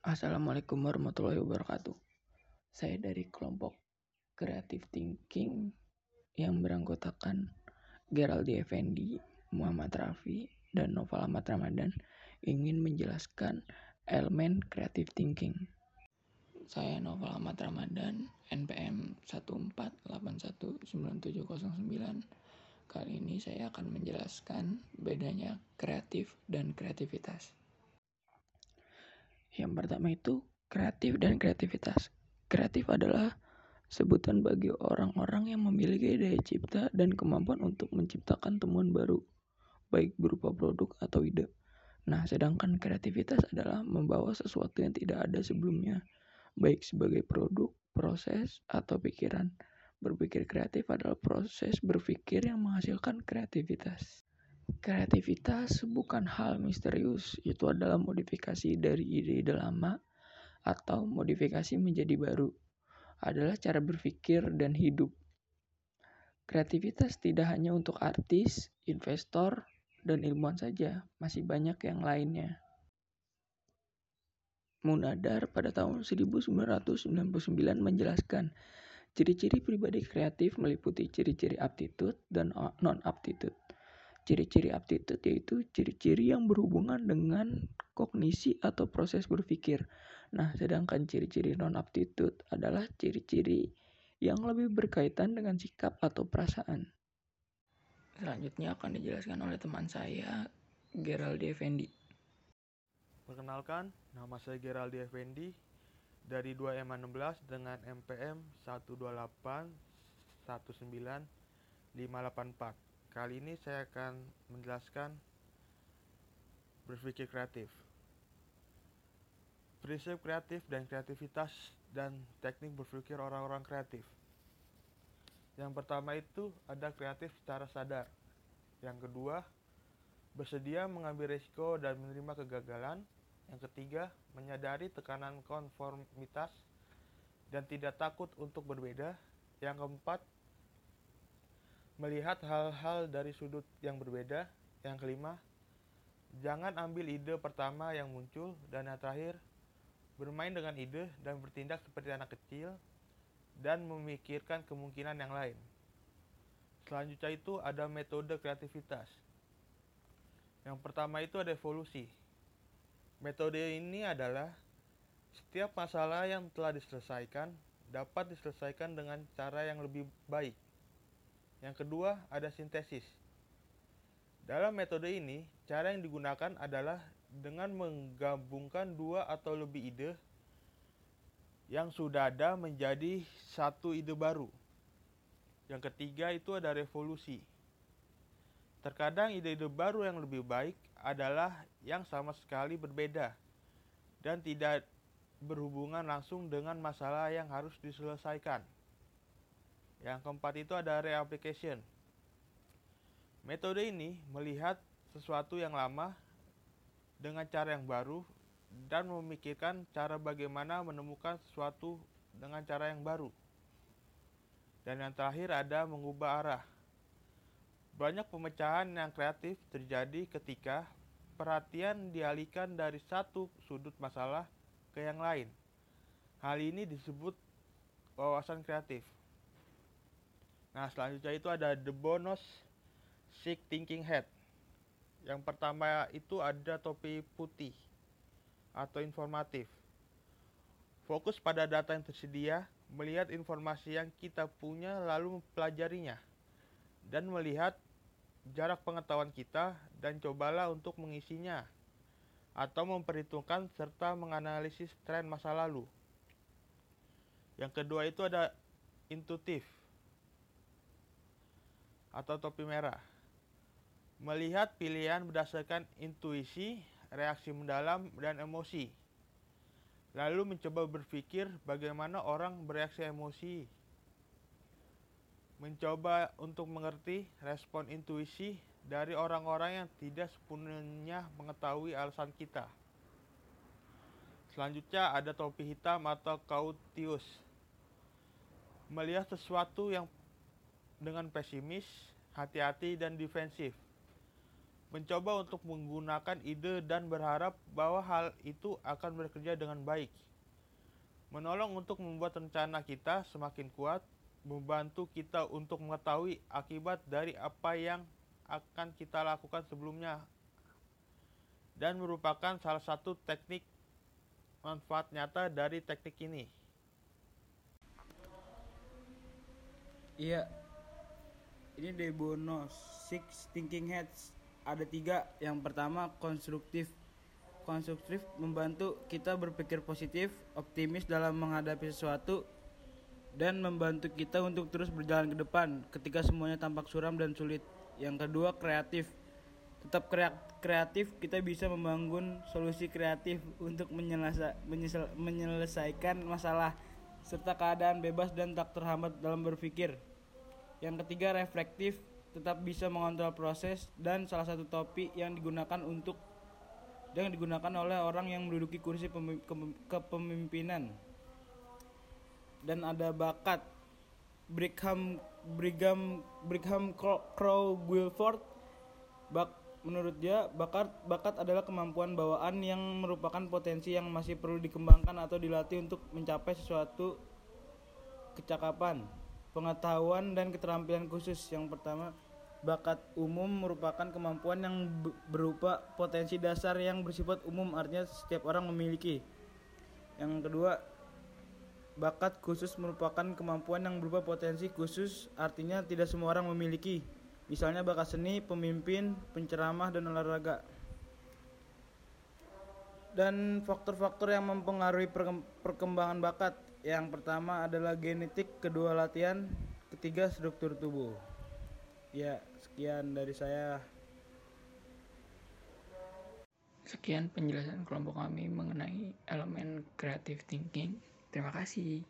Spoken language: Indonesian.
Assalamualaikum warahmatullahi wabarakatuh. Saya dari kelompok Creative Thinking yang beranggotakan Geraldi Effendi, Muhammad Rafi, dan Novel Ahmad Ramadan ingin menjelaskan elemen creative thinking. Saya Novel Ahmad Ramadan, NPM 148197009. Kali ini saya akan menjelaskan bedanya kreatif dan kreativitas. Yang pertama itu kreatif dan kreativitas. Kreatif adalah sebutan bagi orang-orang yang memiliki daya cipta dan kemampuan untuk menciptakan temuan baru, baik berupa produk atau ide. Nah, sedangkan kreativitas adalah membawa sesuatu yang tidak ada sebelumnya, baik sebagai produk, proses, atau pikiran. Berpikir kreatif adalah proses berpikir yang menghasilkan kreativitas. Kreativitas bukan hal misterius, itu adalah modifikasi dari ide-ide lama atau modifikasi menjadi baru. Adalah cara berpikir dan hidup. Kreativitas tidak hanya untuk artis, investor, dan ilmuwan saja, masih banyak yang lainnya. Munadar pada tahun 1999 menjelaskan ciri-ciri pribadi kreatif meliputi ciri-ciri aptitude dan non-aptitude. Ciri-ciri aptitude yaitu ciri-ciri yang berhubungan dengan kognisi atau proses berpikir. Nah, sedangkan ciri-ciri non-aptitude adalah ciri-ciri yang lebih berkaitan dengan sikap atau perasaan. Selanjutnya akan dijelaskan oleh teman saya, Geraldi Effendi. Perkenalkan, nama saya Geraldi Effendi dari 2M16 dengan MPM 128 Kali ini saya akan menjelaskan berpikir kreatif. Prinsip kreatif dan kreativitas dan teknik berpikir orang-orang kreatif. Yang pertama itu ada kreatif secara sadar. Yang kedua, bersedia mengambil risiko dan menerima kegagalan. Yang ketiga, menyadari tekanan konformitas dan tidak takut untuk berbeda. Yang keempat, melihat hal-hal dari sudut yang berbeda. Yang kelima, jangan ambil ide pertama yang muncul. Dan yang terakhir, bermain dengan ide dan bertindak seperti anak kecil dan memikirkan kemungkinan yang lain. Selanjutnya itu ada metode kreativitas. Yang pertama itu ada evolusi. Metode ini adalah setiap masalah yang telah diselesaikan dapat diselesaikan dengan cara yang lebih baik yang kedua, ada sintesis. Dalam metode ini, cara yang digunakan adalah dengan menggabungkan dua atau lebih ide yang sudah ada menjadi satu ide baru. Yang ketiga itu ada revolusi. Terkadang ide-ide baru yang lebih baik adalah yang sama sekali berbeda dan tidak berhubungan langsung dengan masalah yang harus diselesaikan. Yang keempat itu ada reapplication. Metode ini melihat sesuatu yang lama dengan cara yang baru dan memikirkan cara bagaimana menemukan sesuatu dengan cara yang baru. Dan yang terakhir ada mengubah arah. Banyak pemecahan yang kreatif terjadi ketika perhatian dialihkan dari satu sudut masalah ke yang lain. Hal ini disebut wawasan kreatif. Nah, selanjutnya itu ada the bonus sick thinking head. Yang pertama itu ada topi putih atau informatif. Fokus pada data yang tersedia, melihat informasi yang kita punya lalu mempelajarinya dan melihat jarak pengetahuan kita dan cobalah untuk mengisinya atau memperhitungkan serta menganalisis tren masa lalu. Yang kedua itu ada intuitif atau topi merah. Melihat pilihan berdasarkan intuisi, reaksi mendalam, dan emosi. Lalu mencoba berpikir bagaimana orang bereaksi emosi. Mencoba untuk mengerti respon intuisi dari orang-orang yang tidak sepenuhnya mengetahui alasan kita. Selanjutnya ada topi hitam atau kautius. Melihat sesuatu yang dengan pesimis, hati-hati, dan defensif. mencoba untuk menggunakan ide dan berharap bahwa hal itu akan bekerja dengan baik. Menolong untuk membuat rencana kita semakin kuat, membantu kita untuk mengetahui akibat dari apa yang akan kita lakukan sebelumnya, dan merupakan salah satu teknik manfaat nyata dari teknik ini. Iya, ini De Bono, Six Thinking Heads. Ada tiga. Yang pertama konstruktif. Konstruktif membantu kita berpikir positif, optimis dalam menghadapi sesuatu, dan membantu kita untuk terus berjalan ke depan ketika semuanya tampak suram dan sulit. Yang kedua kreatif. Tetap kreatif, kita bisa membangun solusi kreatif untuk menyelesa, menyelesaikan masalah serta keadaan bebas dan tak terhambat dalam berpikir. Yang ketiga reflektif, tetap bisa mengontrol proses dan salah satu topi yang digunakan untuk yang digunakan oleh orang yang menduduki kursi kepemimpinan. Dan ada bakat Brigham Brigham Brigham Crow Guilford bak menurut dia bakat bakat adalah kemampuan bawaan yang merupakan potensi yang masih perlu dikembangkan atau dilatih untuk mencapai sesuatu kecakapan pengetahuan dan keterampilan khusus. Yang pertama, bakat umum merupakan kemampuan yang berupa potensi dasar yang bersifat umum, artinya setiap orang memiliki. Yang kedua, bakat khusus merupakan kemampuan yang berupa potensi khusus, artinya tidak semua orang memiliki. Misalnya bakat seni, pemimpin, penceramah, dan olahraga. Dan faktor-faktor yang mempengaruhi perkembangan bakat yang pertama adalah genetik, kedua latihan, ketiga struktur tubuh. Ya, sekian dari saya. Sekian penjelasan kelompok kami mengenai elemen creative thinking. Terima kasih.